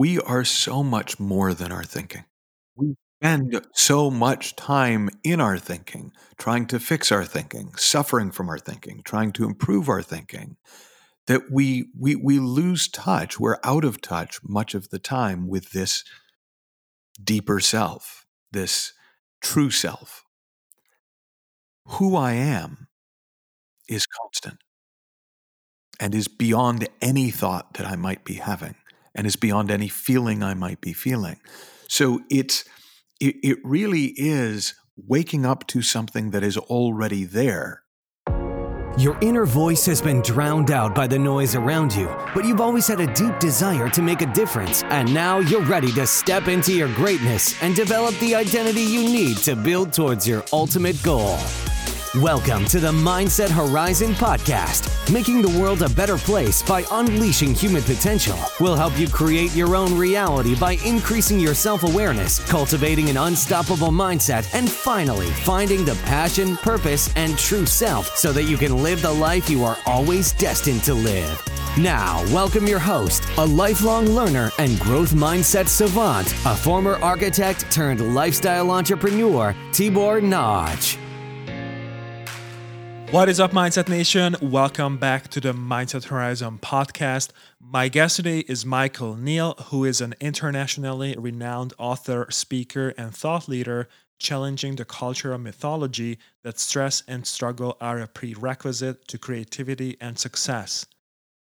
we are so much more than our thinking. We mm-hmm. spend so much time in our thinking, trying to fix our thinking, suffering from our thinking, trying to improve our thinking, that we we we lose touch. We're out of touch much of the time with this deeper self, this true self. Who I am is constant and is beyond any thought that I might be having and is beyond any feeling I might be feeling. So it's it, it really is waking up to something that is already there. Your inner voice has been drowned out by the noise around you, but you've always had a deep desire to make a difference, and now you're ready to step into your greatness and develop the identity you need to build towards your ultimate goal. Welcome to the Mindset Horizon podcast. Making the world a better place by unleashing human potential will help you create your own reality by increasing your self awareness, cultivating an unstoppable mindset, and finally finding the passion, purpose, and true self so that you can live the life you are always destined to live. Now, welcome your host, a lifelong learner and growth mindset savant, a former architect turned lifestyle entrepreneur, Tibor Nagy. What is up, Mindset Nation? Welcome back to the Mindset Horizon podcast. My guest today is Michael Neill, who is an internationally renowned author, speaker, and thought leader challenging the cultural mythology that stress and struggle are a prerequisite to creativity and success.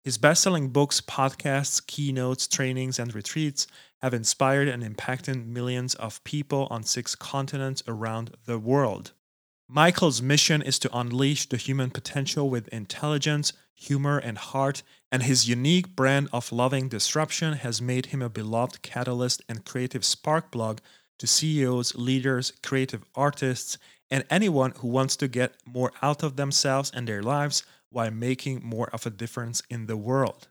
His best selling books, podcasts, keynotes, trainings, and retreats have inspired and impacted millions of people on six continents around the world. Michael's mission is to unleash the human potential with intelligence, humor, and heart, and his unique brand of loving disruption has made him a beloved catalyst and creative spark plug to CEOs, leaders, creative artists, and anyone who wants to get more out of themselves and their lives while making more of a difference in the world.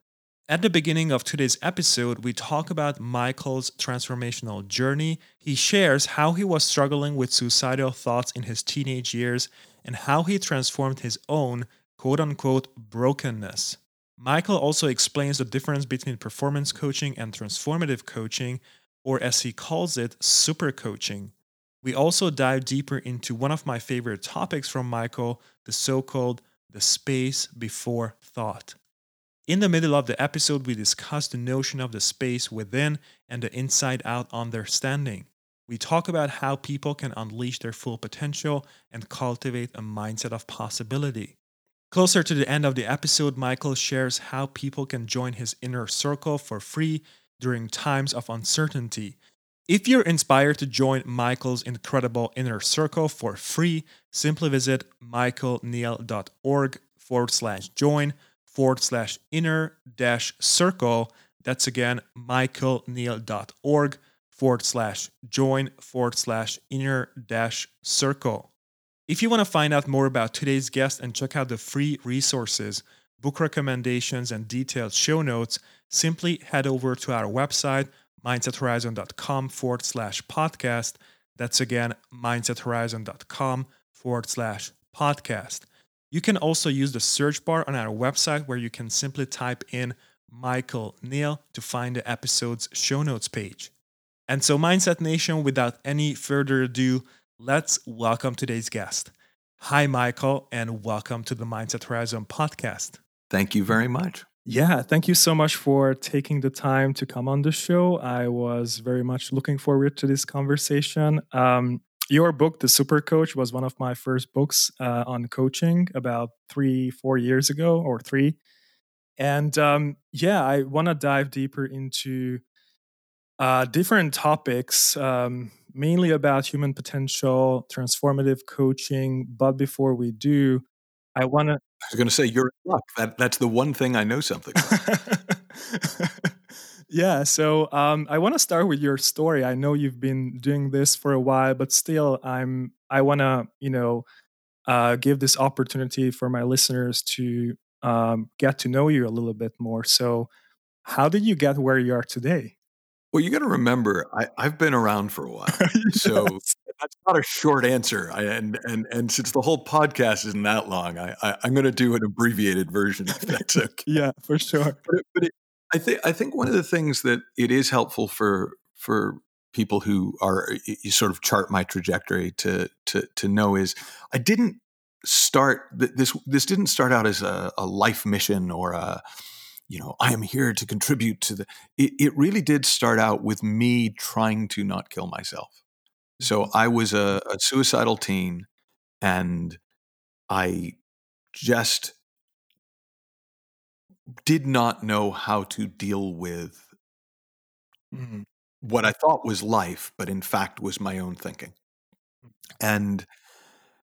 At the beginning of today's episode, we talk about Michael's transformational journey. He shares how he was struggling with suicidal thoughts in his teenage years and how he transformed his own quote unquote brokenness. Michael also explains the difference between performance coaching and transformative coaching, or as he calls it, super coaching. We also dive deeper into one of my favorite topics from Michael, the so called the space before thought. In the middle of the episode, we discuss the notion of the space within and the inside out understanding. We talk about how people can unleash their full potential and cultivate a mindset of possibility. Closer to the end of the episode, Michael shares how people can join his inner circle for free during times of uncertainty. If you're inspired to join Michael's incredible inner circle for free, simply visit michaelneill.org forward slash join forward slash inner dash circle. That's again michaelneill.org forward slash join forward slash inner dash circle. If you want to find out more about today's guest and check out the free resources, book recommendations, and detailed show notes, simply head over to our website, mindsethorizon.com forward slash podcast. That's again, mindsethorizon.com forward slash podcast. You can also use the search bar on our website where you can simply type in Michael Neill to find the episode's show notes page. And so, Mindset Nation, without any further ado, let's welcome today's guest. Hi, Michael, and welcome to the Mindset Horizon podcast. Thank you very much. Yeah, thank you so much for taking the time to come on the show. I was very much looking forward to this conversation. Um, your book, The Super Coach, was one of my first books uh, on coaching about three, four years ago, or three. And um, yeah, I want to dive deeper into uh, different topics, um, mainly about human potential, transformative coaching. But before we do, I want to. I was going to say, you're in luck. That, that's the one thing I know something Yeah, so um, I want to start with your story. I know you've been doing this for a while, but still, I'm I want to you know uh, give this opportunity for my listeners to um, get to know you a little bit more. So, how did you get where you are today? Well, you got to remember, I, have been around for a while, yes. so that's not a short answer. I, and and and since the whole podcast isn't that long, I, I am going to do an abbreviated version if that's okay. yeah, for sure. But it, but it, I think I think one of the things that it is helpful for for people who are you sort of chart my trajectory to to to know is I didn't start this this didn't start out as a, a life mission or a you know I am here to contribute to the it, it really did start out with me trying to not kill myself. So mm-hmm. I was a, a suicidal teen and I just did not know how to deal with mm-hmm. what I thought was life, but in fact was my own thinking. And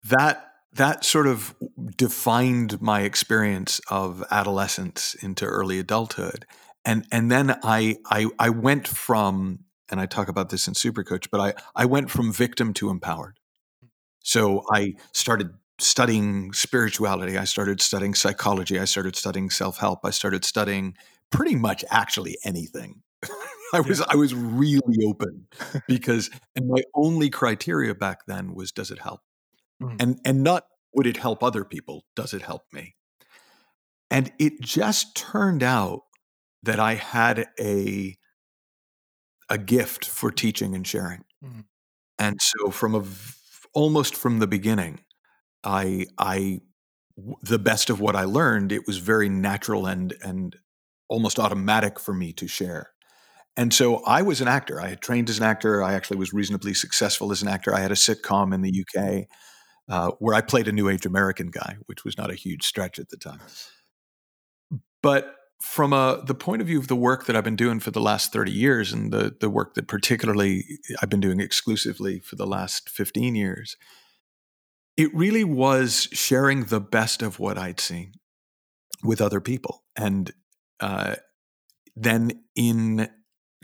that that sort of defined my experience of adolescence into early adulthood. And and then I I I went from and I talk about this in Supercoach, but I I went from victim to empowered. So I started studying spirituality. I started studying psychology. I started studying self help. I started studying pretty much actually anything. I was I was really open because and my only criteria back then was does it help? Mm. And and not would it help other people? Does it help me? And it just turned out that I had a a gift for teaching and sharing. Mm. And so from a almost from the beginning, I I the best of what I learned, it was very natural and and almost automatic for me to share. And so I was an actor. I had trained as an actor. I actually was reasonably successful as an actor. I had a sitcom in the UK uh, where I played a New Age American guy, which was not a huge stretch at the time. But from a, the point of view of the work that I've been doing for the last 30 years and the, the work that particularly I've been doing exclusively for the last 15 years, it really was sharing the best of what I'd seen with other people. And uh, then in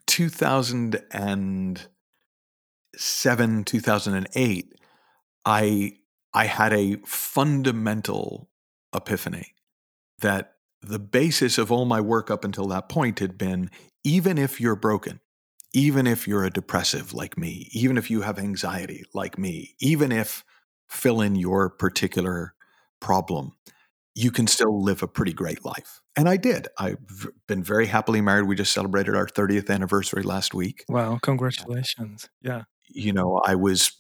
2007, 2008, I I had a fundamental epiphany that the basis of all my work up until that point had been even if you're broken, even if you're a depressive like me, even if you have anxiety like me, even if fill in your particular problem, you can still live a pretty great life. And I did. I've been very happily married. We just celebrated our 30th anniversary last week. Wow, uh, congratulations. Yeah. You know, I was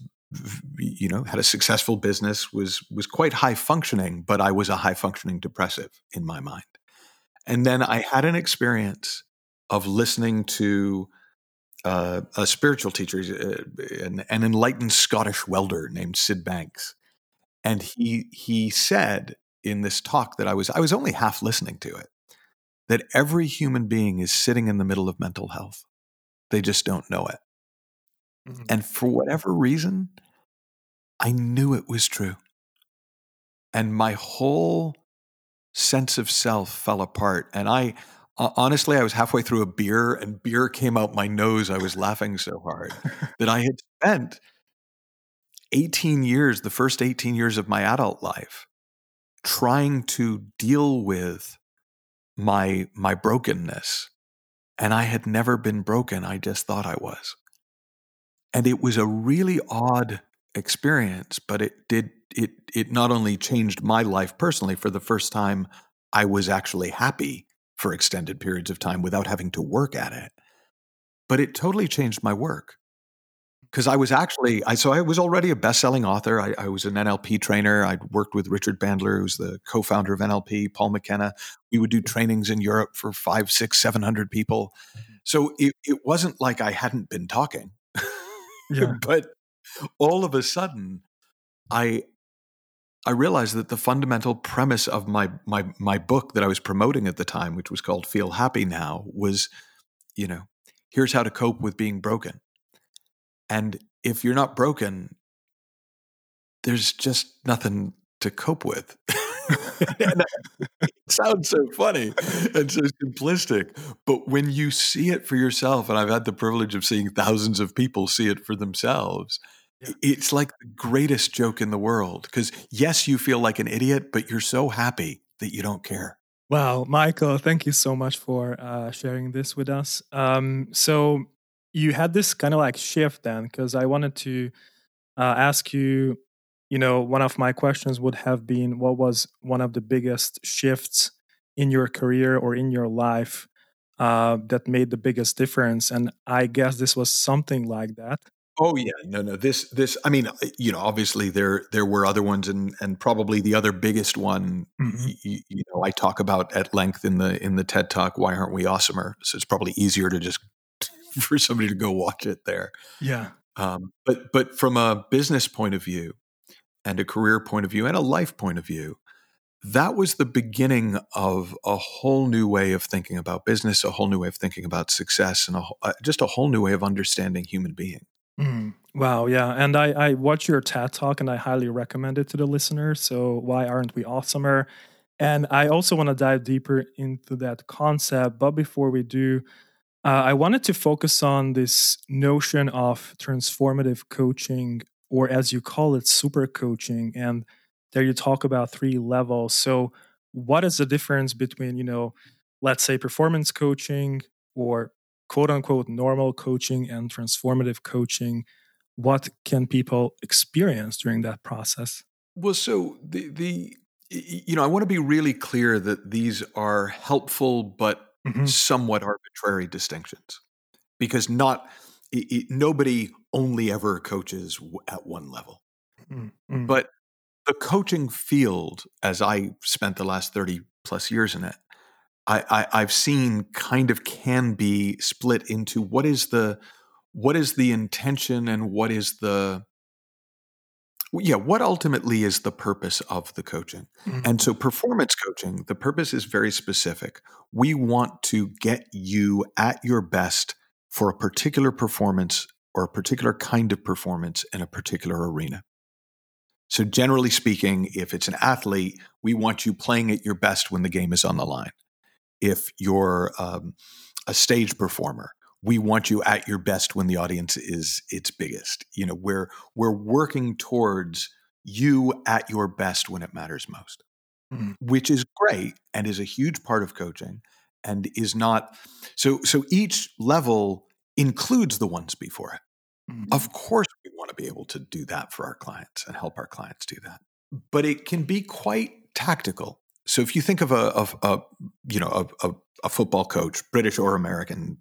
you know, had a successful business, was was quite high functioning, but I was a high functioning depressive in my mind. And then I had an experience of listening to uh, a spiritual teacher, uh, an, an, enlightened Scottish welder named Syd Banks, and he he said in this talk that I was I was only half listening to it that every human being is sitting in the middle of mental health. They just don't know it. Mm-hmm. And for whatever reason, I knew it was true. And my whole sense of self fell apart. And I honestly, I was halfway through a beer and beer came out my nose. I was laughing so hard that I had spent 18 years, the first 18 years of my adult life, trying to deal with my my brokenness. And I had never been broken. I just thought I was. And it was a really odd experience, but it did it it not only changed my life personally for the first time I was actually happy for extended periods of time without having to work at it. But it totally changed my work because I was actually I so I was already a best-selling author. I, I, was an NLP trainer. I'd worked with Richard Bandler, who's the co-founder of NLP, Paul McKenna. We would do trainings in Europe for five, six, seven hundred people. Mm-hmm. So it, it wasn't like I hadn't been talking. Yeah. but all of a sudden, I I realized that the fundamental premise of my my my book that I was promoting at the time, which was called Feel Happy Now, was, you know, here's how to cope with being broken. And if you're not broken, there's just nothing to cope with. it sounds so funny and so simplistic. But when you see it for yourself, and I've had the privilege of seeing thousands of people see it for themselves, yeah. It's like the greatest joke in the world because, yes, you feel like an idiot, but you're so happy that you don't care. Wow, Michael, thank you so much for uh, sharing this with us. Um, so, you had this kind of like shift then, because I wanted to uh, ask you, you know, one of my questions would have been what was one of the biggest shifts in your career or in your life uh, that made the biggest difference. And I guess this was something like that. Oh yeah, no, no. This, this. I mean, uh, you know, obviously there there were other ones, and and probably the other biggest one. Mm-hmm. You, you, know, I talk about at length in the in the TED Talk. Why aren't we awesomer? So it's probably easier to just for somebody to go watch it there. Yeah. Um, but but from a business point of view, and a career point of view, and a life point of view, that was the beginning of a whole new way of thinking about business, a whole new way of thinking about success, and a, uh, just a whole new way of understanding human beings. Mm, wow, yeah. And I, I watched your TED talk and I highly recommend it to the listeners. So, why aren't we awesomer? And I also want to dive deeper into that concept. But before we do, uh, I wanted to focus on this notion of transformative coaching, or as you call it, super coaching. And there you talk about three levels. So, what is the difference between, you know, let's say performance coaching or quote unquote normal coaching and transformative coaching what can people experience during that process well so the the you know i want to be really clear that these are helpful but mm-hmm. somewhat arbitrary distinctions because not it, it, nobody only ever coaches at one level mm-hmm. but the coaching field as i spent the last 30 plus years in it I, I have seen kind of can be split into what is the what is the intention and what is the yeah what ultimately is the purpose of the coaching? Mm-hmm. and so performance coaching the purpose is very specific. We want to get you at your best for a particular performance or a particular kind of performance in a particular arena. So generally speaking if it's an athlete we want you playing at your best when the game is on the line if you're um, a stage performer we want you at your best when the audience is its biggest you know we're we're working towards you at your best when it matters most mm-hmm. which is great and is a huge part of coaching and is not so so each level includes the ones before it mm-hmm. of course we want to be able to do that for our clients and help our clients do that but it can be quite tactical so if you think of a, of a you know a, a, a, football coach, British or American,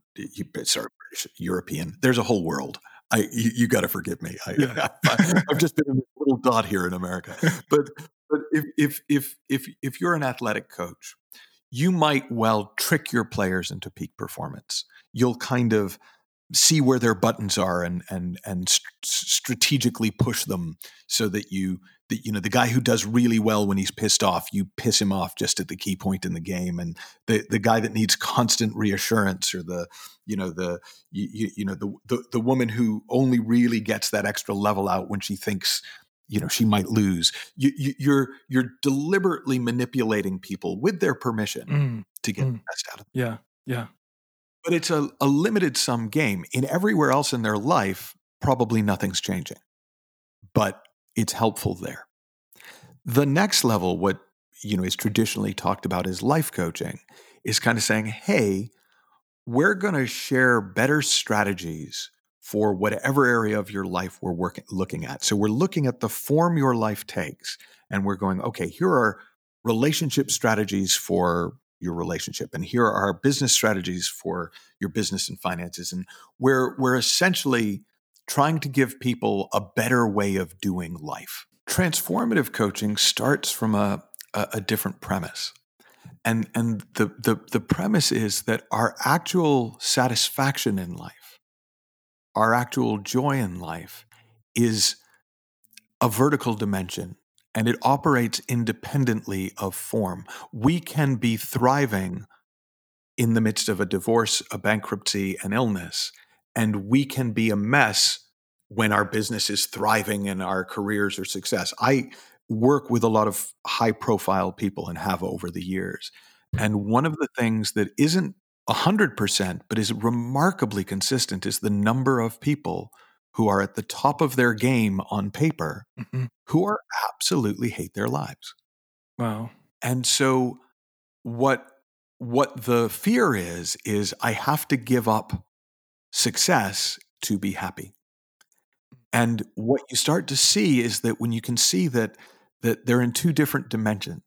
sorry, British, European, there's a whole world. I you, you got to forgive me. I, yeah. I, have just been a little dot here in America, but but if if if if if you're an athletic coach, you might well trick your players into peak performance. You'll kind of see where their buttons are and and and st- strategically push them so that you the, you know the guy who does really well when he's pissed off you piss him off just at the key point in the game. And the the guy that needs constant reassurance or the you know the you, you know the, the the woman who only really gets that extra level out when she thinks you know she might lose. You, you, are you're, you're deliberately manipulating people with their permission mm, to get mm, the best out of them. Yeah yeah. But it's a, a limited sum game. In everywhere else in their life probably nothing's changing. But it's helpful there. The next level, what you know is traditionally talked about as life coaching, is kind of saying, hey, we're going to share better strategies for whatever area of your life we're working looking at. So we're looking at the form your life takes, and we're going, okay, here are relationship strategies for your relationship and here are business strategies for your business and finances and we're we're essentially trying to give people a better way of doing life. Transformative coaching starts from a, a, a different premise. And, and the, the, the premise is that our actual satisfaction in life, our actual joy in life, is a vertical dimension and it operates independently of form. We can be thriving in the midst of a divorce, a bankruptcy, an illness, and we can be a mess when our business is thriving and our careers are success. I work with a lot of high profile people and have over the years. And one of the things that isn't 100%, but is remarkably consistent is the number of people who are at the top of their game on paper mm-hmm. who are absolutely hate their lives. Wow. And so what what the fear is is I have to give up success to be happy. And what you start to see is that when you can see that that they're in two different dimensions,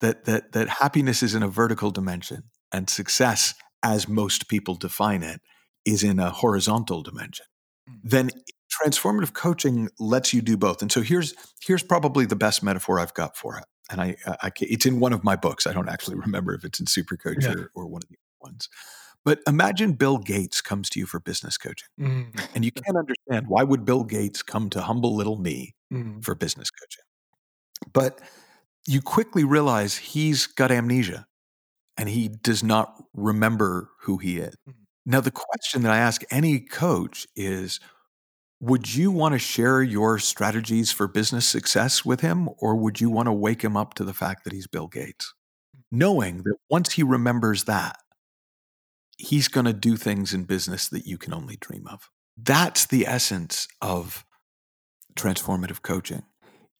that that that happiness is in a vertical dimension and success as most people define it, is in a horizontal dimension, Mm. then transformative coaching lets you do both. And so here's here's probably the best metaphor I've got for it. And I, I, I it's in one of my books. I don't actually remember if it's in Supercoach Yeah. or, or one of the other ones. But imagine Bill Gates comes to you for business coaching, Mm, and you can't understand why would Bill Gates come to humble little me mm, for business coaching. But you quickly realize he's got amnesia and he does not remember who he is. Mhm. Now, the question that I ask any coach is Would you want to share your strategies for business success with him, or would you want to wake him up to the fact that he's Bill Gates? Knowing that once he remembers that, he's going to do things in business that you can only dream of. That's the essence of transformative coaching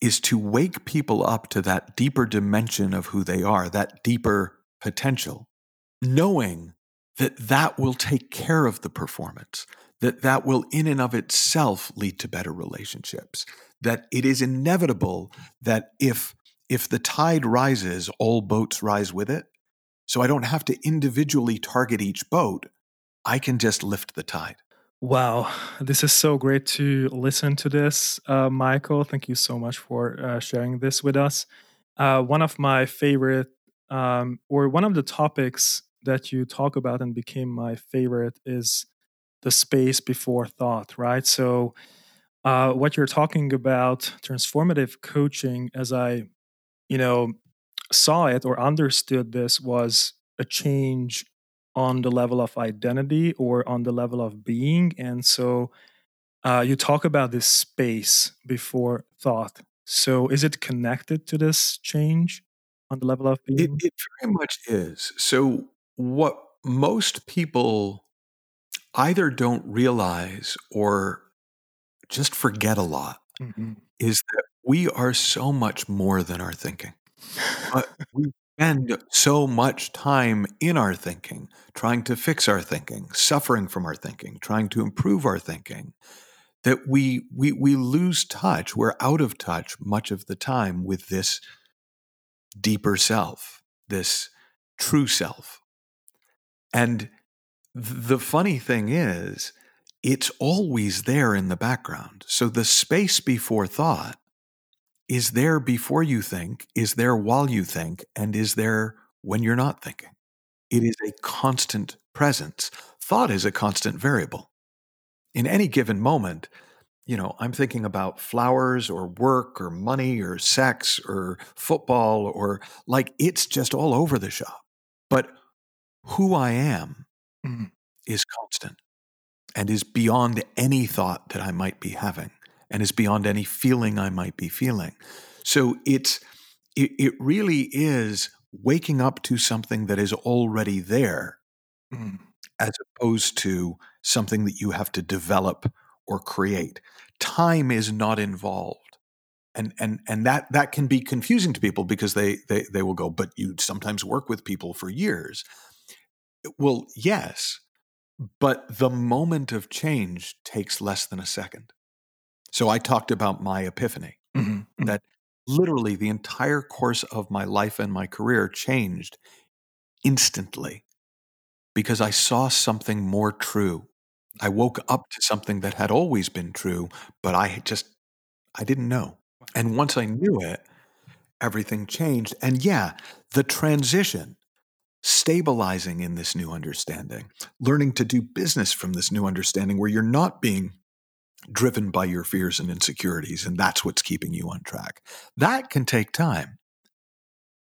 is to wake people up to that deeper dimension of who they are, that deeper potential, knowing that that will take care of the performance, that that will in and of itself lead to better relationships, that it is inevitable that if if the tide rises, all boats rise with it. So I don't have to individually target each boat. I can just lift the tide. Wow, this is so great to listen to this, uh, Michael. Thank you so much for uh, sharing this with us. Uh, one of my favorite, um, or one of the topics that you talk about and became my favorite is the space before thought, right? So, uh, what you're talking about, transformative coaching, as I, you know, saw it or understood this, was a change on the level of identity or on the level of being. And so uh, you talk about this space before thought. So is it connected to this change on the level of It, being? it very much is. So, what most people either don't realize or just forget a lot Mhm. is that we are so much more than our thinking. But we spend so much time in our thinking, trying to fix our thinking, suffering from our thinking, trying to improve our thinking, that we we we lose touch. We're out of touch much of the time with this deeper self, this true self. And the funny thing is, it's always there in the background. So the space before thought is there before you think, is there while you think, and is there when you're not thinking. It is a constant presence. Thought is a constant variable. In any given moment, you know, I'm thinking about flowers or work or money or sex or football or like it's just all over the shop. But who I am Mhm. is constant and is beyond any thought that I might be having and is beyond any feeling I might be feeling. So it's it, it really is waking up to something that is already there Mhm. as opposed to something that you have to develop or create. Time is not involved. And and and that that can be confusing to people because they they they will go, but you sometimes work with people for years. Well, yes, but the moment of change takes less than a second. So I talked about my epiphany Mhm. Mhm. that literally the entire course of my life and my career changed instantly because I saw something more true. I woke up to something that had always been true, but I just I didn't know. And once I knew it, everything changed. And yeah, the transition, stabilizing in this new understanding, learning to do business from this new understanding where you're not being driven by your fears and insecurities, and that's what's keeping you on track. That can take time.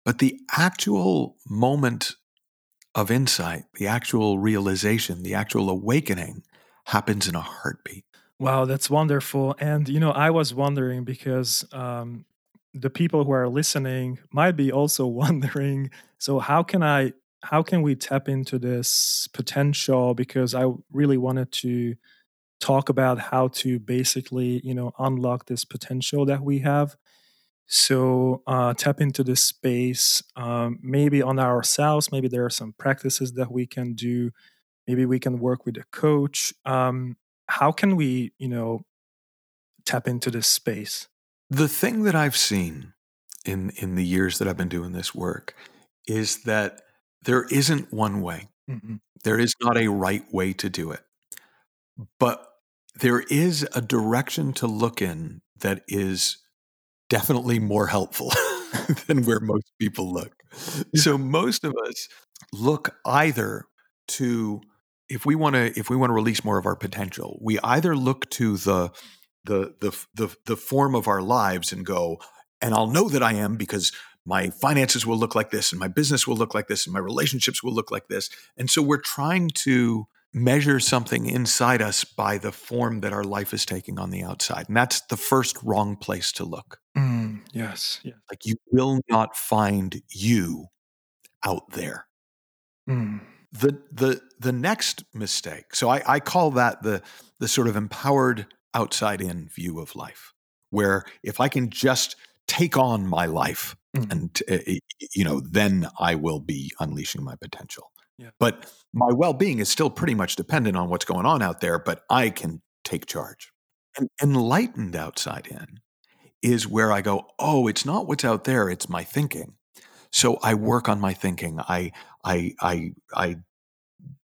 But the actual moment of insight, the actual realization, the actual awakening happens in a heartbeat. Wow, that's wonderful. And you know, I was wondering because um, the people who are listening might be also wondering. So how can I? How can we tap into this potential? Because I really wanted to talk about how to basically, you know, unlock this potential that we have. So uh, tap into this space, um, maybe on ourselves. Maybe there are some practices that we can do. Maybe we can work with a coach. Um, how can we, you know, tap into this space? The thing that I've seen in, in the years that I've been doing this work is that there isn't one way. Mm-hmm. There is not a right way to do it. But there is a direction to look in that is definitely more helpful than where most people look. So most of us look either to if we want to if we want to release more of our potential, we either look to the the the the the form of our lives and go, and I'll know that I am because my finances will look like this and my business will look like this and my relationships will look like this. And so we're trying to measure something inside us by the form that our life is taking on the outside. And that's the first wrong place to look. Mm, yes. Yeah. Like you will not find you out there. Mm. The the the next mistake. So I, I call that the the sort of empowered outside in view of life, where if I can just take on my life mm. and uh, you know then I will be unleashing my potential. But my well being is still pretty much dependent on what's going on out there, but I can take charge. And enlightened outside in is where I go, oh, it's not what's out there, it's my thinking. So I work on my thinking. I, I, I, I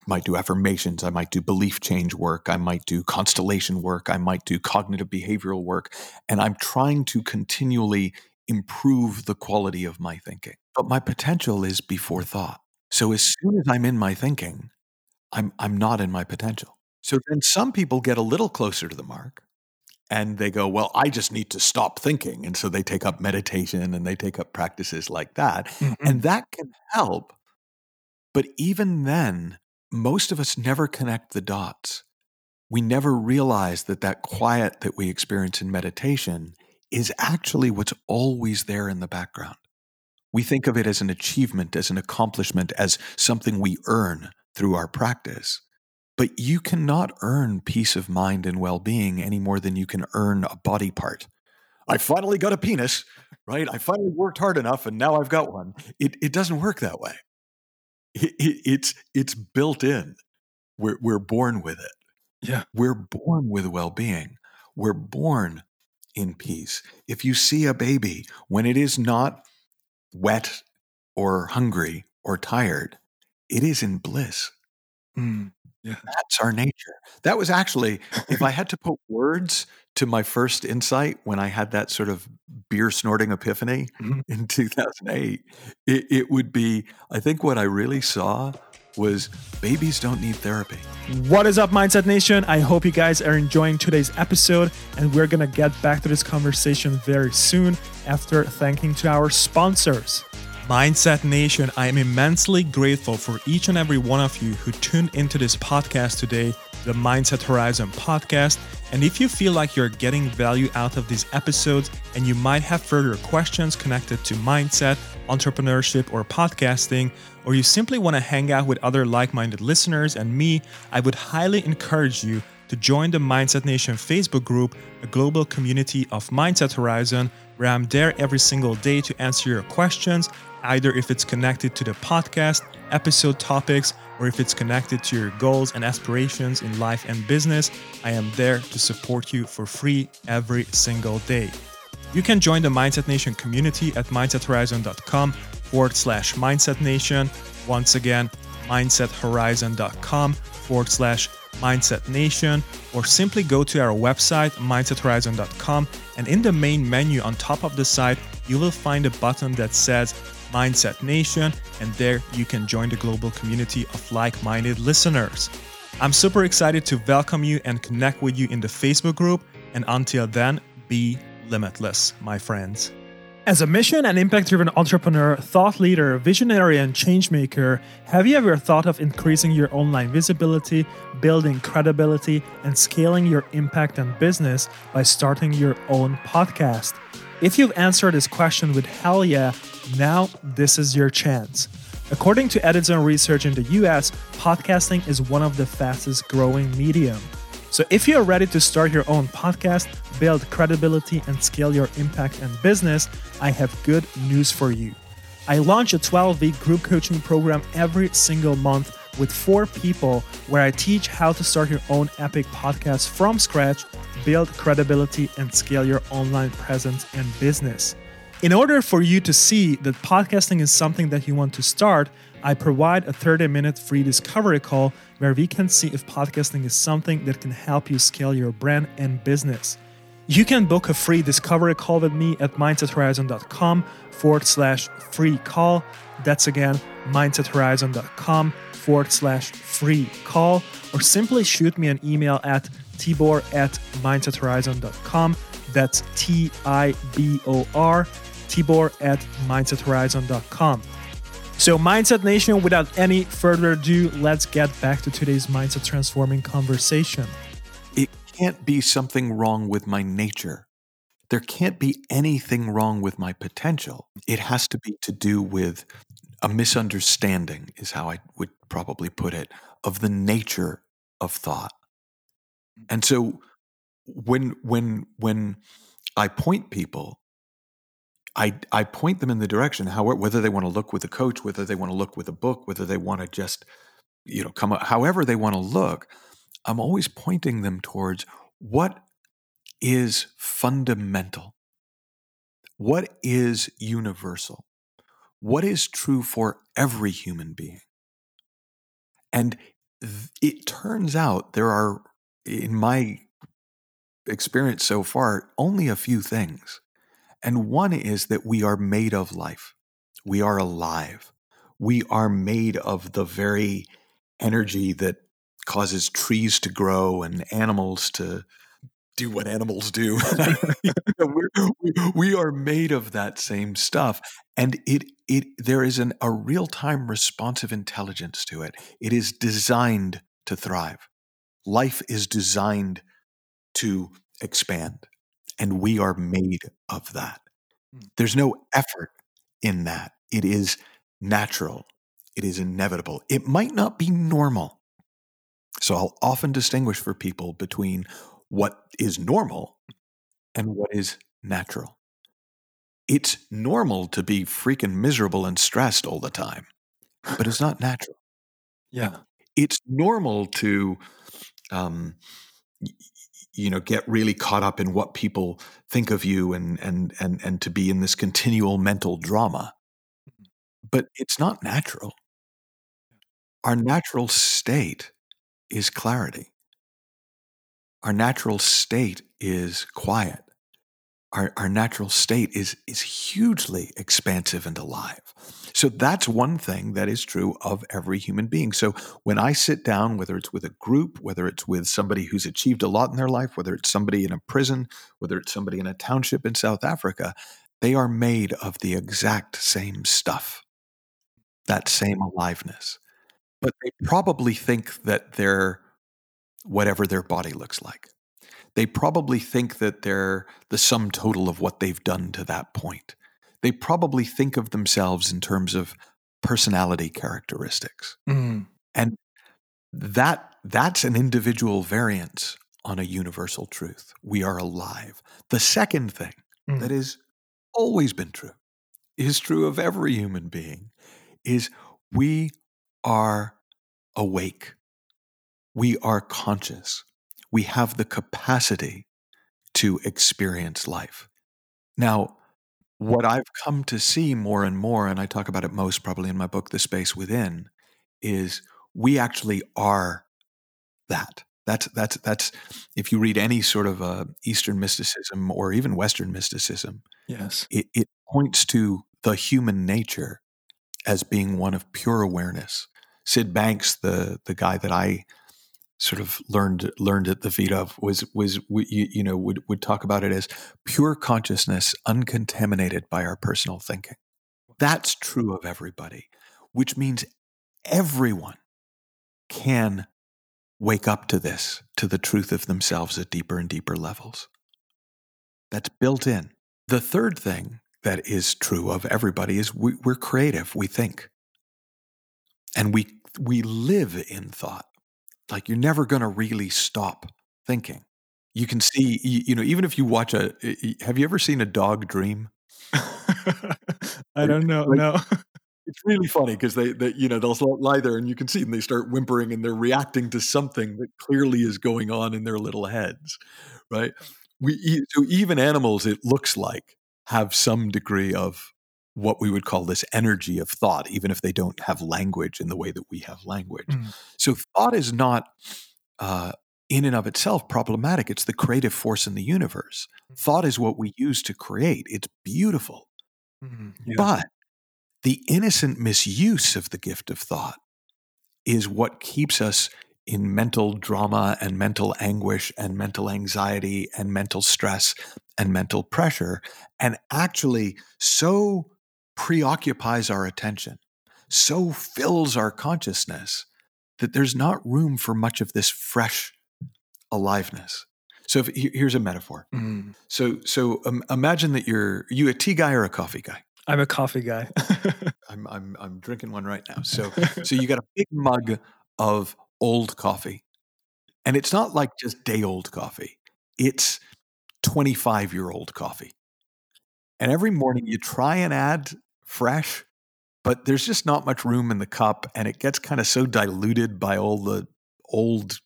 might do affirmations. I might do belief change work. I might do constellation work. I might do cognitive behavioral work. And I'm trying to continually improve the quality of my thinking. But my potential is before thought. So as soon as I'm in my thinking, I'm I'm not in my potential. So then some people get a little closer to the mark and they go, "Well, I just need to stop thinking." And so they take up meditation and they take up practices like that. Mm-hmm. And that can help. But even then, most of us never connect the dots. We never realize that that quiet that we experience in meditation is actually what's always there in the background. We think of it as an achievement, as an accomplishment, as something we earn through our practice. But you cannot earn peace of mind and well being any more than you can earn a body part. I finally got a penis, right? I finally worked hard enough and now I've got one. It, it doesn't work that way. It, it, it's, it's built in. We're, we're born with it. Yeah. We're born with well being. We're born in peace. If you see a baby, when it is not wet or hungry or tired. It is in bliss. Mm, yeah. That's our nature. That was actually, if I had to put words to my first insight when I had that sort of beer snorting epiphany mm-hmm. in 2008, it, it would be I think what I really saw was babies don't need therapy. What is up, Mindset Nation? I hope you guys are enjoying today's episode, and we're gonna get back to this conversation very soon after thanking to our sponsors. Mindset Nation, I am immensely grateful for each and every one of you who tuned into this podcast today, the Mindset Horizon podcast. And if you feel like you're getting value out of these episodes and you might have further questions connected to mindset, entrepreneurship, or podcasting, or you simply want to hang out with other like minded listeners and me, I would highly encourage you to join the Mindset Nation Facebook group, a global community of Mindset Horizon, where I'm there every single day to answer your questions either if it's connected to the podcast, episode topics, or if it's connected to your goals and aspirations in life and business, I am there to support you for free every single day. You can join the Mindset Nation community at mindsethorizon.com forward slash Mindset Nation. Once again, mindsethorizon.com forward slash Mindset Nation, or simply go to our website, mindsethorizon.com, and in the main menu on top of the site, you will find a button that says Mindset Nation, and there you can join the global community of like minded listeners. I'm super excited to welcome you and connect with you in the Facebook group, and until then, be limitless, my friends. As a mission and impact driven entrepreneur, thought leader, visionary, and changemaker, have you ever thought of increasing your online visibility, building credibility, and scaling your impact and business by starting your own podcast? If you've answered this question with hell yeah, now this is your chance. According to Edison research in the US, podcasting is one of the fastest growing medium. So if you are ready to start your own podcast, build credibility and scale your impact and business, I have good news for you. I launch a 12-week group coaching program every single month with four people where I teach how to start your own epic podcast from scratch, build credibility, and scale your online presence and business. In order for you to see that podcasting is something that you want to start, I provide a 30 minute free discovery call where we can see if podcasting is something that can help you scale your brand and business. You can book a free discovery call with me at mindsethorizon.com forward slash free call. That's again, mindsethorizon.com forward slash free call, or simply shoot me an email at tibor at mindsethorizon.com. That's T I B O R, tibor at mindsethorizon.com. So, Mindset Nation, without any further ado, let's get back to today's mindset transforming conversation. It can't be something wrong with my nature. There can't be anything wrong with my potential. It has to be to do with a misunderstanding, is how I would probably put it, of the nature of thought. And so when when when I point people I, I point them in the direction, how, whether they want to look with a coach, whether they want to look with a book, whether they want to just, you know, come, however they want to look, I'm always pointing them towards what is fundamental, what is universal, what is true for every human being. And it turns out there are, in my experience so far, only a few things and one is that we are made of life. We are alive. We are made of the very energy that causes trees to grow and animals to do what animals do. we are made of that same stuff. And it, it, there is an, a real time responsive intelligence to it. It is designed to thrive. Life is designed to expand and we are made of that. Hmm. There's no effort in that. It is natural. It is inevitable. It might not be normal. So I'll often distinguish for people between what is normal and what is natural. It's normal to be freaking miserable and stressed all the time, but it's not natural. Yeah. It's normal to um, you know get really caught up in what people think of you and and and and to be in this continual mental drama. But it's not natural. Our natural state is clarity. Our natural state is quiet our, our natural state is is hugely expansive and alive. So that's one thing that is true of every human being. So when i sit down whether it's with a group whether it's with somebody who's achieved a lot in their life whether it's somebody in a prison whether it's somebody in a township in south africa they are made of the exact same stuff that same aliveness. But they probably think that they're whatever their body looks like they probably think that they're the sum total of what they've done to that point. They probably think of themselves in terms of personality characteristics. Mm. And that that's an individual variance on a universal truth. We are alive. The second thing mm. that has always been true is true of every human being is we are awake. We are conscious we have the capacity to experience life. Now, what I've come to see more and more, and I talk about it most probably in my book, The Space Within, is we actually are that. That's that's that's if you read any sort of uh, Eastern mysticism or even Western mysticism, yes, it, it points to the human nature as being one of pure awareness. Syd Banks, the the guy that I sort of learned learned at the feet of was was you, you know would would talk about it as pure consciousness uncontaminated by our personal thinking. That's true of everybody, which means everyone can wake up to this, to the truth of themselves at deeper and deeper levels. That's built in. The third thing that is true of everybody is we, are creative, we think. And we, we live in thought like you're never going to really stop thinking. You can see, you, know, even if you watch a, have you ever seen a dog dream? I don't know. Like, no. It's really funny because they, they, you know, they'll lie there and you can see them. They start whimpering and they're reacting to something that clearly is going on in their little heads, right? We so even animals, it looks like have some degree of what we would call this energy of thought, even if they don't have language in the way that we have language. Mm. So thought is not uh, in and of itself problematic. It's the creative force in the universe. Thought is what we use to create. It's beautiful. Mm, yeah. But the innocent misuse of the gift of thought is what keeps us in mental drama and mental anguish and mental anxiety and mental stress and mental pressure and actually so preoccupies our attention, so fills our consciousness that there's not room for much of this fresh aliveness. So if, here's a metaphor. Mm. So so um, imagine that you're you a tea guy or a coffee guy. I'm a coffee guy. I'm I'm I'm drinking one right now. So so you got a big mug of old coffee. And it's not like just day old coffee. It's 25 year old coffee. And every morning you try and add fresh, but there's just not much room in the cup and it gets kind of so diluted by all the old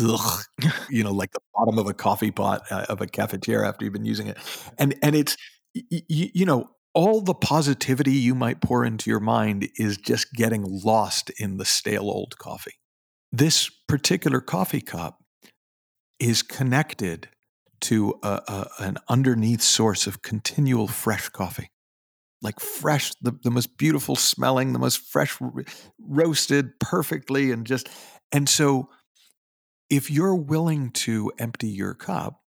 ugh, you know like the bottom of a coffee pot uh, of a cafetiere after you've been using it. And and it's y- y- you know all the positivity you might pour into your mind is just getting lost in the stale old coffee. This particular coffee cup is connected to a, a, an underneath source of continual fresh coffee. Like fresh, the, the most beautiful smelling, the most fresh, ro- roasted perfectly, and just. And so, if you're willing to empty your cup,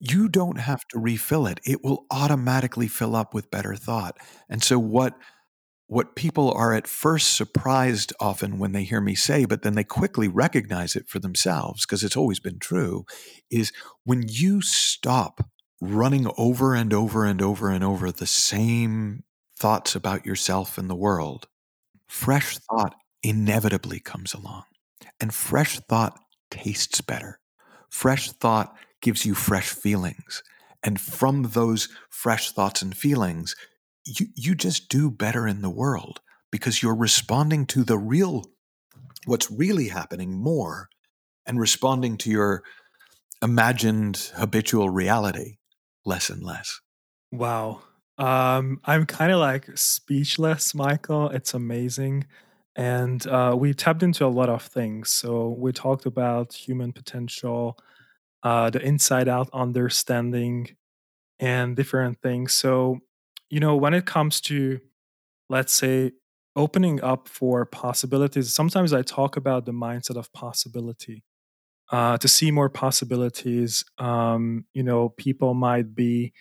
you don't have to refill it. It will automatically fill up with better thought. And so, what what people are at first surprised often when they hear me say, but then they quickly recognize it for themselves because it's always been true, is when you stop running over and over and over and over the same thoughts about yourself and the world, fresh thought inevitably comes along. And fresh thought tastes better. Fresh thought gives you fresh feelings. And from those fresh thoughts and feelings, you, you just do better in the world because you're responding to the real, what's really happening more and responding to your imagined habitual reality less and less. Wow. Um, I'm kind of like speechless, Michael. It's amazing. And uh, we tapped into a lot of things. So we talked about human potential, uh, the inside out understanding, and different things. So, you know, when it comes to, let's say, opening up for possibilities, sometimes I talk about the mindset of possibility. Uh, to see more possibilities, um, you know, people might be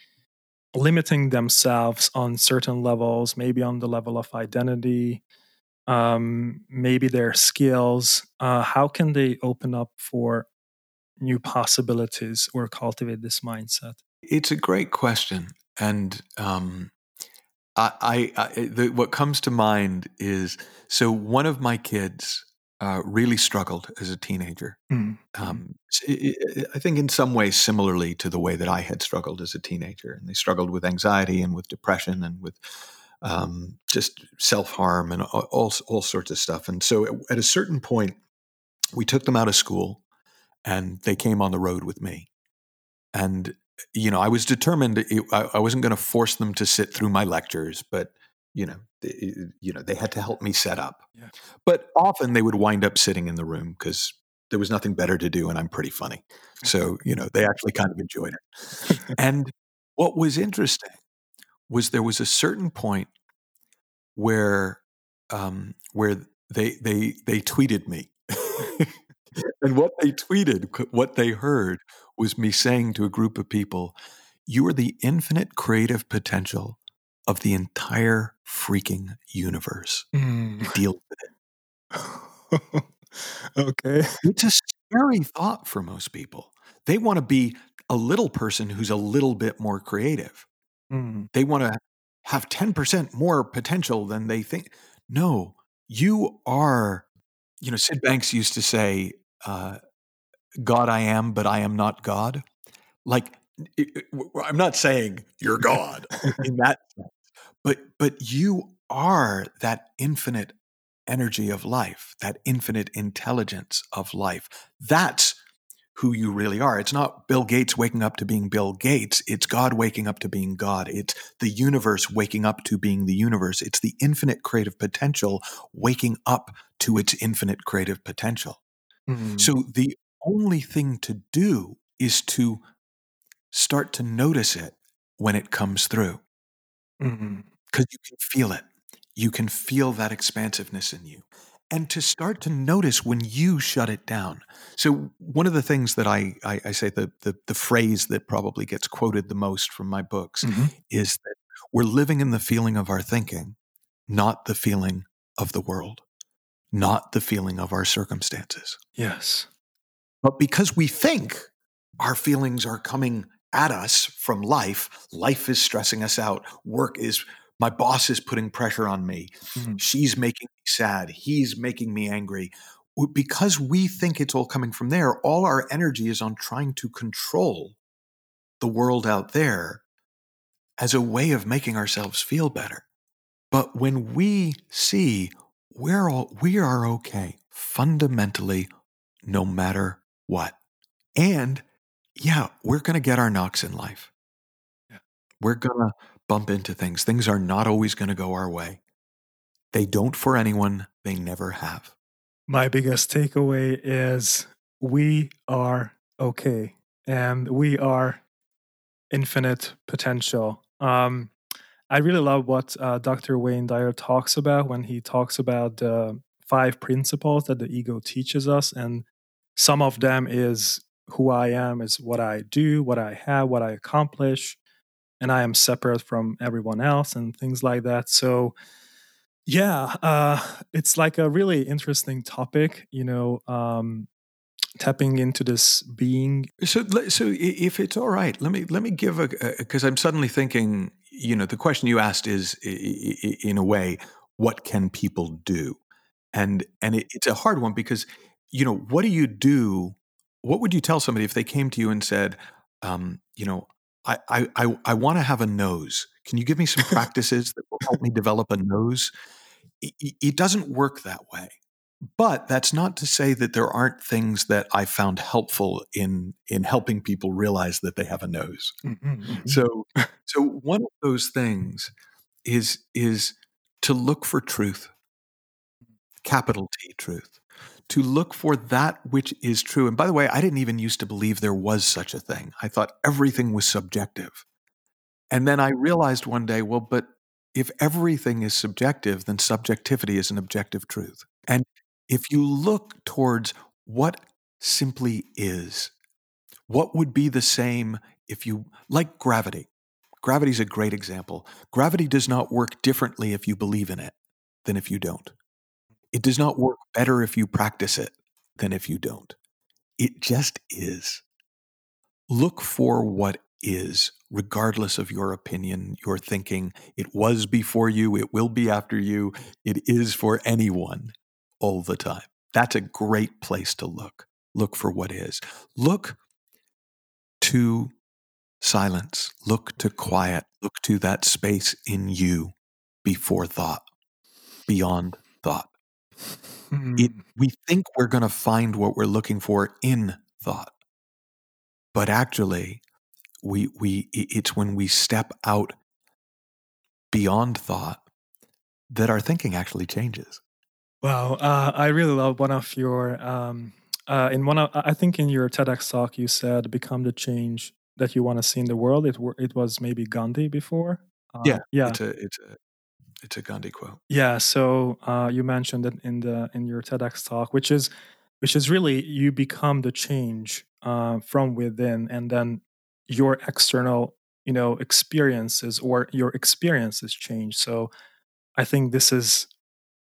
limiting themselves on certain levels, maybe on the level of identity, um, maybe their skills. Uh, how can they open up for new possibilities or cultivate this mindset? It's a great question. And um, I, I, I the, what comes to mind is so one of my kids uh, really struggled as a teenager. Mm. Um, s- I think in some ways similarly to the way that I had struggled as a teenager, and they struggled with anxiety and with depression and with um, just self harm and all, all all sorts of stuff. And so at, at a certain point, we took them out of school, and they came on the road with me. And you know, I was determined. It, I, I wasn't going to force them to sit through my lectures, but you know, they, you know, they had to help me set up. Yeah. But often they would wind up sitting in the room because there was nothing better to do, and I'm pretty funny. So you know, they actually kind of enjoyed it. and what was interesting was there was a certain point where um, where they they they tweeted me. and what they tweeted, what they heard was me saying to a group of people, You are the infinite creative potential of the entire freaking universe. Mm. Deal with it. okay. It's a scary thought for most people. They want to be a little person who's a little bit more creative. Mm. They want to have 10% more potential than they think. No, you are, you know, Syd Banks used to say, uh, God I am, but I am not God. Like, it- it- w- I'm not saying you're God in that sense, but but you are that infinite energy of life, that infinite intelligence of life. That's who you really are. It's not Bill Gates waking up to being Bill Gates. It's God waking up to being God. It's the universe waking up to being the universe. It's the infinite creative potential waking up to its infinite creative potential. Mm-hmm. So the only thing to do is to start to notice it when it comes through. Because mm-hmm. you can feel it. You can feel that expansiveness in you and to start to notice when you shut it down. So one of the things that I I, I say the, the, the phrase that probably gets quoted the most from my books mm-hmm. is that we're living in the feeling of our thinking, not the feeling of the world, not the feeling of our circumstances. Yes. But because we think our feelings are coming at us from life, life is stressing us out, work is my boss is putting pressure on me. Mm-hmm. She's making me sad. He's making me angry. Because we think it's all coming from there, all our energy is on trying to control the world out there as a way of making ourselves feel better. But when we see we're all, we are okay fundamentally, no matter what. And yeah, we're going to get our knocks in life. Yeah. We're going to bump into things. Things are not always going to go our way. They don't for anyone, they never have. My biggest takeaway is we are okay and we are infinite potential. Um, I really love what uh, Dr. Wayne Dyer talks about when he talks about the five principles that the ego teaches us. And some of them is who I am, is what I do, what I have, what I accomplish and I am separate from everyone else and things like that. So, yeah, uh, it's like a really interesting topic, you know, um, tapping into this being. So, so if it's all right, let me let me give a because I'm suddenly thinking, you know, the question you asked is in a way, what can people do? And and it, it's a hard one because you know, what do you do? What would you tell somebody if they came to you and said, um, you know, I, I, I, I want to have a nose. Can you give me some practices that will help me develop a nose? It, it doesn't work that way. But that's not to say that there aren't things that I found helpful in in helping people realize that they have a nose. Mm-hmm, mm-hmm. So so one of those things is is to look for truth. Capital T truth to look for that which is true. And by the way, I didn't even used to believe there was such a thing. I thought everything was subjective. And then I realized one day, well, but if everything is subjective, then subjectivity is an objective truth. And if you look towards what simply is, what would be the same if you, like gravity? Gravity is a great example. Gravity does not work differently if you believe in it than if you don't. It does not work better if you practice it than if you don't. It just is. Look for what is, regardless of your opinion, your thinking. It was before you, it will be after you, it is for anyone all the time. That's a great place to look. Look for what is. Look to silence, look to quiet, look to that space in you before thought, beyond thought. Mm. It, we think we're going to find what we're looking for in thought, but actually, we we it's when we step out beyond thought that our thinking actually changes. Wow, uh, I really love one of your um, uh, in one of I think in your TEDx talk you said become the change that you want to see in the world. It it was maybe Gandhi before. Uh, yeah, yeah. It's a it's a it's a Gandhi quote. Yeah. So uh, you mentioned it in the in your TEDx talk, which is which is really you become the change uh, from within, and then your external you know experiences or your experiences change. So I think this is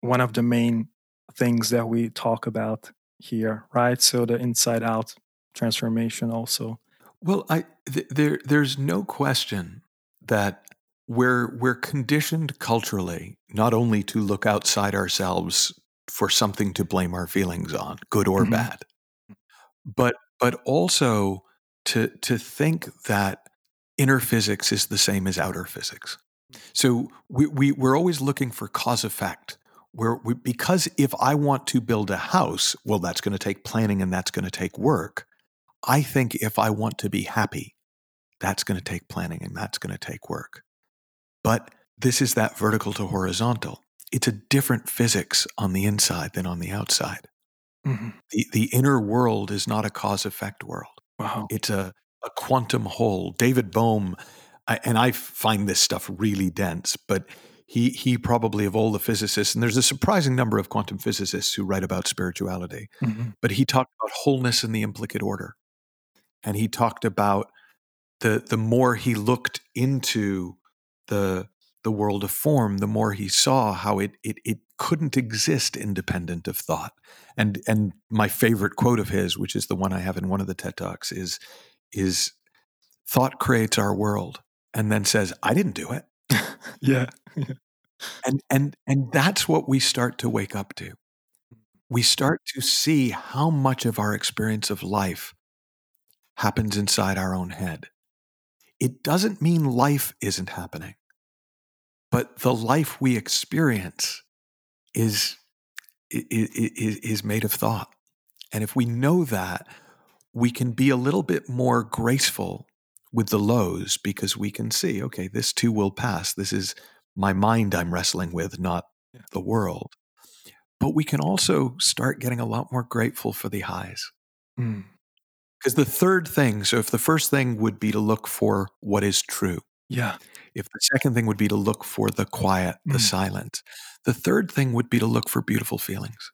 one of the main things that we talk about here, right? So the inside out transformation also. Well, I th- there there's no question that we're we're conditioned culturally not only to look outside ourselves for something to blame our feelings on, good or mm-hmm. bad, but but also to to think that inner physics is the same as outer physics. So we, we we're always looking for cause effect. Where we, because if I want to build a house, well, that's going to take planning and that's going to take work. I think if I want to be happy, that's going to take planning and that's going to take work. But this is that vertical to horizontal. It's a different physics on the inside than on the outside. Mm-hmm. The, the inner world is not a cause effect world. Wow. It's a, a quantum whole. David Bohm, I, and I find this stuff really dense, but he, he probably of all the physicists, and there's a surprising number of quantum physicists who write about spirituality, mm-hmm. but he talked about wholeness in the implicate order. And he talked about the the more he looked into the the world of form, the more he saw how it it it couldn't exist independent of thought. And and my favorite quote of his, which is the one I have in one of the TED Talks, is is thought creates our world and then says, I didn't do it. yeah. And and and that's what we start to wake up to. We start to see how much of our experience of life happens inside our own head. It doesn't mean life isn't happening, but the life we experience is, is, is made of thought. And if we know that, we can be a little bit more graceful with the lows because we can see, okay, this too will pass. This is my mind I'm wrestling with, not yeah. the world. But we can also start getting a lot more grateful for the highs. Mm. Because the third thing, so if the first thing would be to look for what is true. Yeah. If the second thing would be to look for the quiet, the mm. silence, the third thing would be to look for beautiful feelings.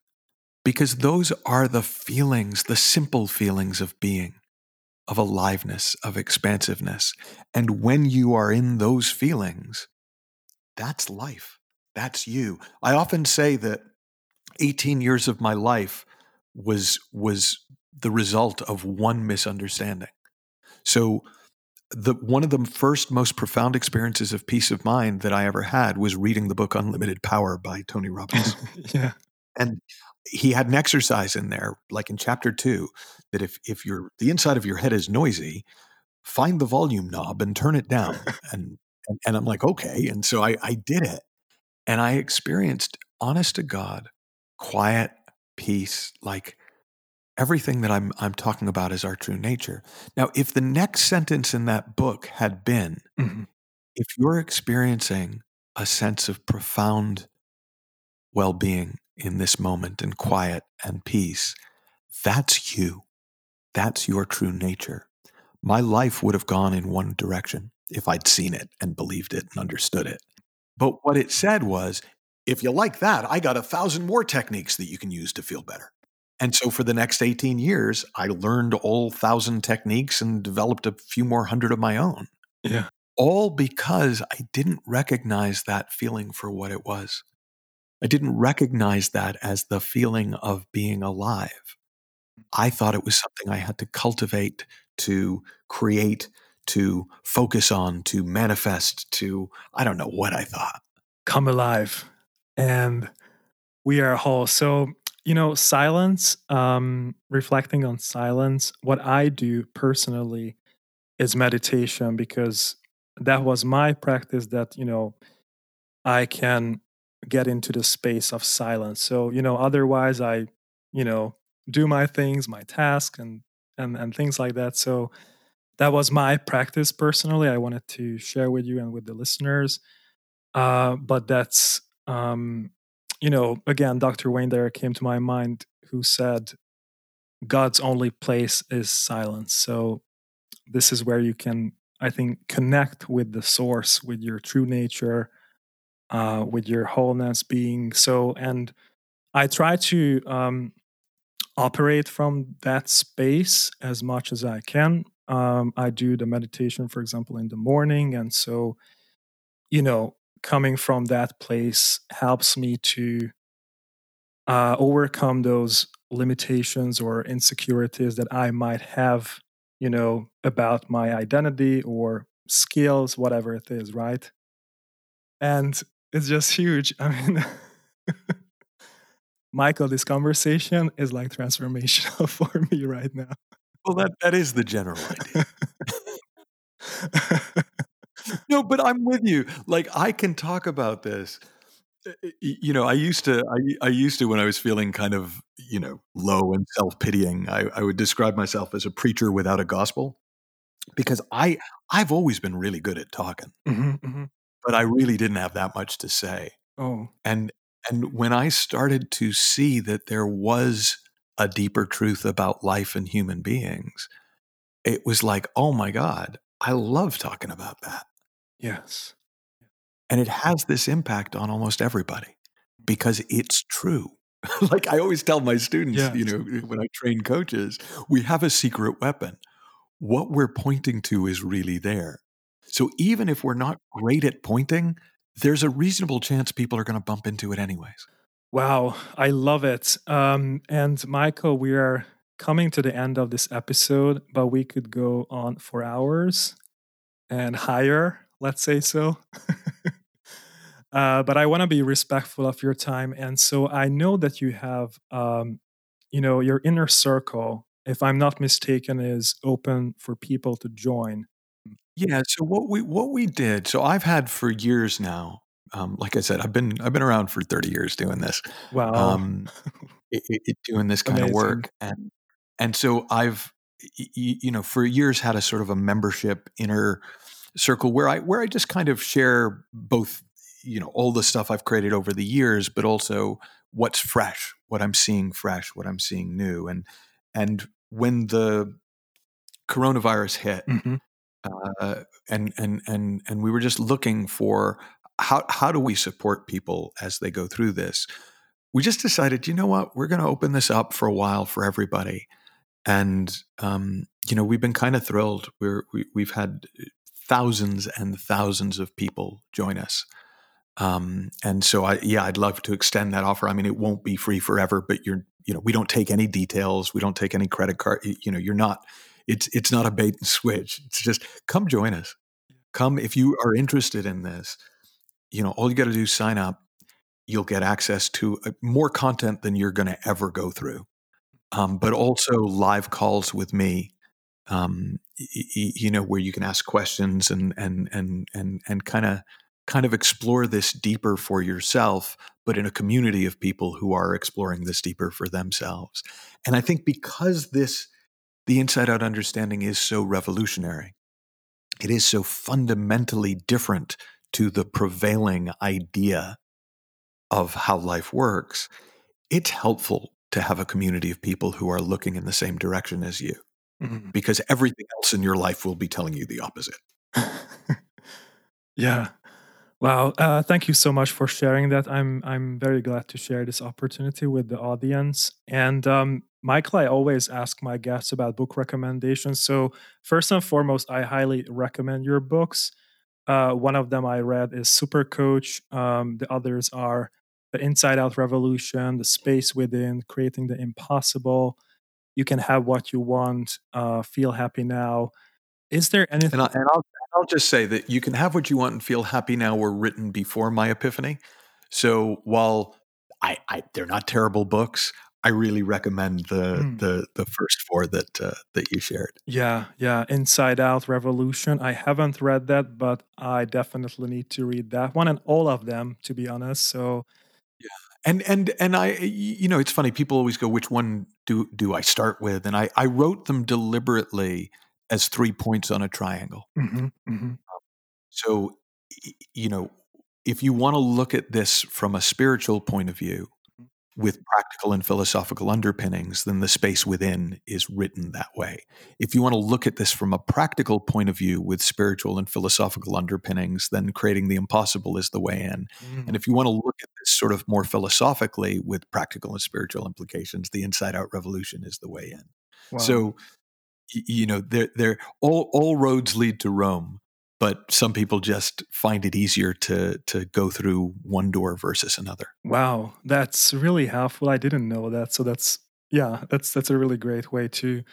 Because those are the feelings, the simple feelings of being, of aliveness, of expansiveness. And when you are in those feelings, that's life. That's you. I often say that 18 years of my life was was the result of one misunderstanding. So the one of the first most profound experiences of peace of mind that I ever had was reading the book Unlimited Power by Tony Robbins. yeah. And he had an exercise in there, like in chapter two, that if if your the inside of your head is noisy, find the volume knob and turn it down. and, and and I'm like, okay. And so I, I did it. And I experienced honest to God, quiet peace, like everything that I'm I'm talking about is our true nature. Now, if the next sentence in that book had been, mm-hmm. if you're experiencing a sense of profound well-being in this moment and quiet and peace, that's you. That's your true nature. My life would have gone in one direction if I'd seen it and believed it and understood it. But what it said was, if you like that, I got a thousand more techniques that you can use to feel better. And so for the next 18 years, I learned all thousand techniques and developed a few more hundred of my own. Yeah. All because I didn't recognize that feeling for what it was. I didn't recognize that as the feeling of being alive. I thought it was something I had to cultivate, to create, to focus on, to manifest, to, I don't know what I thought. Come alive. And we are whole. So you know silence um reflecting on silence what i do personally is meditation because that was my practice that you know i can get into the space of silence. So you know otherwise i you know do my things my task and and and things like that. So that was my practice personally i wanted to share with you and with the listeners. Uh but that's um you know, again, Dr. Wayne Dyer came to my mind who said, God's only place is silence. So this is where you can, I think, connect with the source, with your true nature, uh, with your wholeness being so. And I try to um, operate from that space as much as I can. Um, I do the meditation, for example, in the morning. And so, you know, coming from that place helps me to uh, overcome those limitations or insecurities that I might have, you know, about my identity or skills, whatever it is, right? And it's just huge. I mean, Michael, this conversation is like transformational for me right now. Well, that, that is the general idea. no, but I'm with you. Like I can talk about this you know, I used to, I, I, used to when I was feeling kind of, you know, low and self pitying. I, I, would describe myself as a preacher without a gospel, because I, I've always been really good at talking, mm-hmm, mm-hmm. but I really didn't have that much to say. Oh, and and when I started to see that there was a deeper truth about life and human beings, it was like, oh my God, I love talking about that. Yes. And it has this impact on almost everybody because it's true. like I always tell my students, yes. you know, when I train coaches, we have a secret weapon. What we're pointing to is really there. So even if we're not great at pointing, there's a reasonable chance people are going to bump into it anyways. Wow, I love it. Um, and Michael, we are coming to the end of this episode, but we could go on for hours and higher, let's say so. uh, but I want to be respectful of your time, and so I know that you have, um, you know, your inner circle. If I'm not mistaken, is open for people to join. Yeah. So what we what we did. So I've had for years now. Um, like I said, I've been I've been around for thirty years doing this. Wow. Um, it, it, doing this kind Amazing. of work, and and so I've you know for years had a sort of a membership inner circle where I where I just kind of share both you know all the stuff I've created over the years, but also what's fresh, what I'm seeing fresh, what I'm seeing new, and and when the coronavirus hit, mm-hmm. uh, and and and and we were just looking for how how do we support people as they go through this. We just decided, you know what, we're going to open this up for a while for everybody, and um, you know we've been kind of thrilled. We're we, we've had thousands and thousands of people join us. Um, and so I, yeah, I'd love to extend that offer. I mean, it won't be free forever, but you're, you know, we don't take any details. We don't take any credit card. You know, you're not, it's, it's not a bait and switch. It's just come join us. Come if you are interested in this. You know, all you got to do is sign up. You'll get access to uh, more content than you're going to ever go through, um, but also live calls with me um, you know, where you can ask questions and and and and and kind of kind of explore this deeper for yourself, but in a community of people who are exploring this deeper for themselves. And I think because this the inside out understanding is so revolutionary, it is so fundamentally different to the prevailing idea of how life works, it's helpful to have a community of people who are looking in the same direction as you mm-hmm. because everything else in your life will be telling you the opposite. yeah. Wow. Uh, thank you so much for sharing that. I'm I'm very glad to share this opportunity with the audience. And um, Michael, I always ask my guests about book recommendations. So first and foremost, I highly recommend your books. Uh, one of them I read is Super Coach. Um, the others are The Inside Out Revolution, The Space Within, Creating the Impossible, you can have what you want uh, feel happy now is there anything and, I, and I'll, I'll just say that you can have what you want and feel happy now were written before my epiphany so while I, I they're not terrible books I really recommend the mm. the the first four that uh, that you shared. Yeah, yeah, Inside Out Revolution. I haven't read that, but I definitely need to read that one and all of them, to be honest. So and and and I, you know, it's funny. People always go, "Which one do do I start with?" And I I wrote them deliberately as three points on a triangle. Mm-hmm, mm-hmm. So, you know, if you want to look at this from a spiritual point of view, with practical and philosophical underpinnings, then the space within is written that way. If you want to look at this from a practical point of view with spiritual and philosophical underpinnings, then creating the impossible is the way in. Mm. And if you want to look at this sort of more philosophically with practical and spiritual implications, the inside out revolution is the way in. Wow. So, you know, they're, they're all, all roads lead to Rome but some people just find it easier to to go through one door versus another. Wow, that's really helpful. I didn't know that. So that's yeah, that's that's a really great way to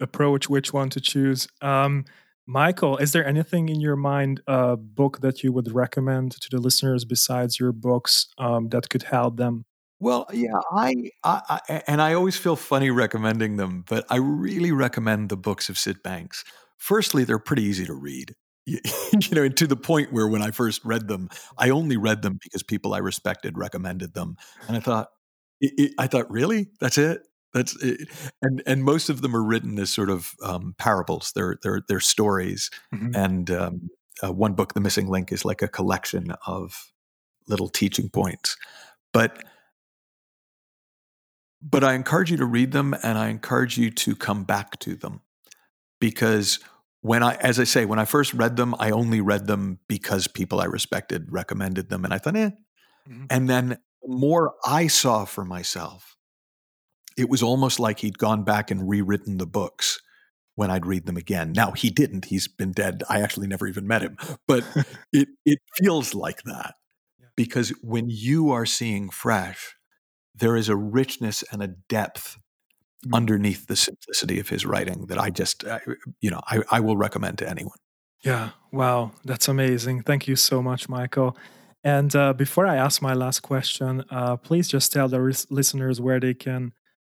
approach which one to choose. Um, Michael, is there anything in your mind, a uh, book that you would recommend to the listeners besides your books um, that could help them? Well, yeah, I, I, I, and I always feel funny recommending them, but I really recommend the books of Syd Banks. Firstly, they're pretty easy to read you know, and to the point where when I first read them, I only read them because people I respected recommended them, and I thought, it, it, I thought, really, that's it. That's it. and and most of them are written as sort of um, parables. They're they're they're stories, mm-hmm. and um, uh, one book, The Missing Link, is like a collection of little teaching points. But but I encourage you to read them, and I encourage you to come back to them because when I, as I say, when I first read them, I only read them because people I respected recommended them, and I thought, eh. Mm-hmm. And then the more I saw for myself, it was almost like he'd gone back and rewritten the books when I'd read them again. Now he didn't; he's been dead. I actually never even met him, but it it feels like that yeah. because when you are seeing fresh, there is a richness and a depth mm-hmm. underneath the simplicity of his writing that I just, uh, you know, I, I will recommend to anyone. Yeah. Wow. That's amazing. Thank you so much, Michael. And uh, before I ask my last question, uh, please just tell the ris- listeners where they can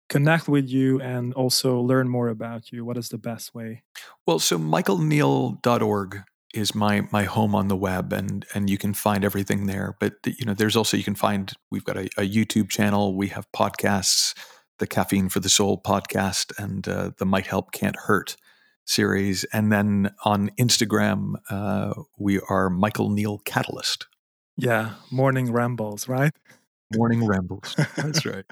connect with you and also learn more about you. What is the best way? Well, so michaelneill.org is my my home on the web and and you can find everything there but you know there's also you can find we've got a, a youtube channel we have podcasts the Caffeine for the Soul podcast and uh, the Might Help Can't Hurt series. And then on Instagram, uh, we are Michael Neill Catalyst. Yeah, morning rambles, right? Morning rambles. That's right.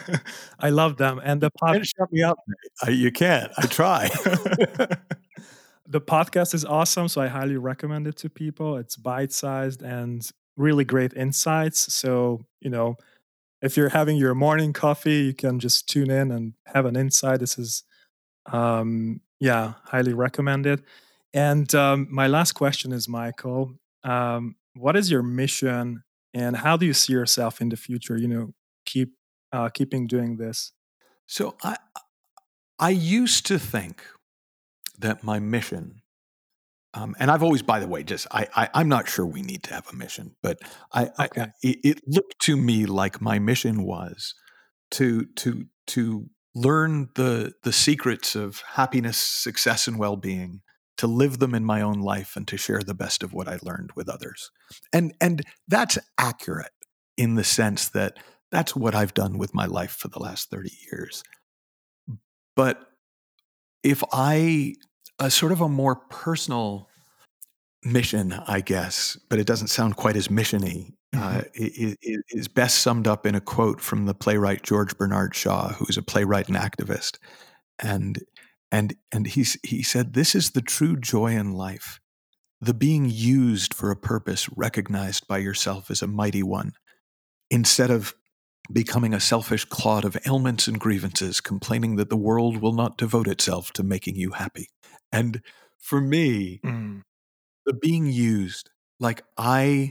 I love them. And the podcast. Shut me up. I, you can't. I try. the podcast is awesome. So I highly recommend it to people. It's bite sized and really great insights. So, you know, if you're having your morning coffee, you can just tune in and have an insight. This is, um, yeah, highly recommended. And um, my last question is, Michael, um, what is your mission, and how do you see yourself in the future? You know, keep uh, keeping doing this. So I I used to think that my mission um, and I've always, by the way, just I, I am not sure we need to have a mission, but I, okay. I it, it looked to me like my mission was to to to learn the the secrets of happiness, success, and well being, to live them in my own life, and to share the best of what I learned with others. And and that's accurate in the sense that that's what I've done with my life for the last thirty years. But if I a sort of a more personal mission, I guess, but it doesn't sound quite as missiony. Mm-hmm. Uh, it is best summed up in a quote from the playwright George Bernard Shaw, who is a playwright and activist, and and and he's he said, "This is the true joy in life, the being used for a purpose recognized by yourself as a mighty one, instead of." Becoming a selfish clod of ailments and grievances, complaining that the world will not devote itself to making you happy. And for me, mm. the being used, like I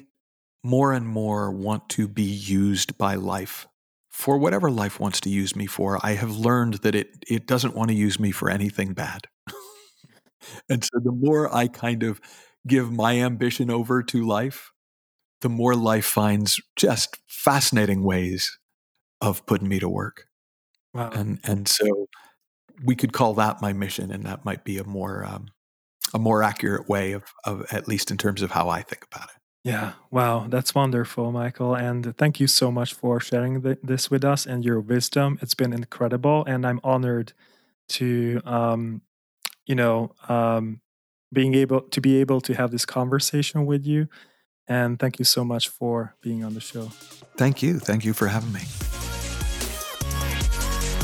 more and more want to be used by life for whatever life wants to use me for. I have learned that it it doesn't want to use me for anything bad. and so the more I kind of give my ambition over to life, the more life finds just fascinating ways of putting me to work. Wow. And and so we could call that my mission, and that might be a more um, a more accurate way of, of at least in terms of how I think about it. Yeah, wow, that's wonderful, Michael, and thank you so much for sharing the, this with us and your wisdom. It's been incredible, and I'm honored to, um, you know, um, being able to be able to have this conversation with you. And thank you so much for being on the show. Thank you. Thank you for having me.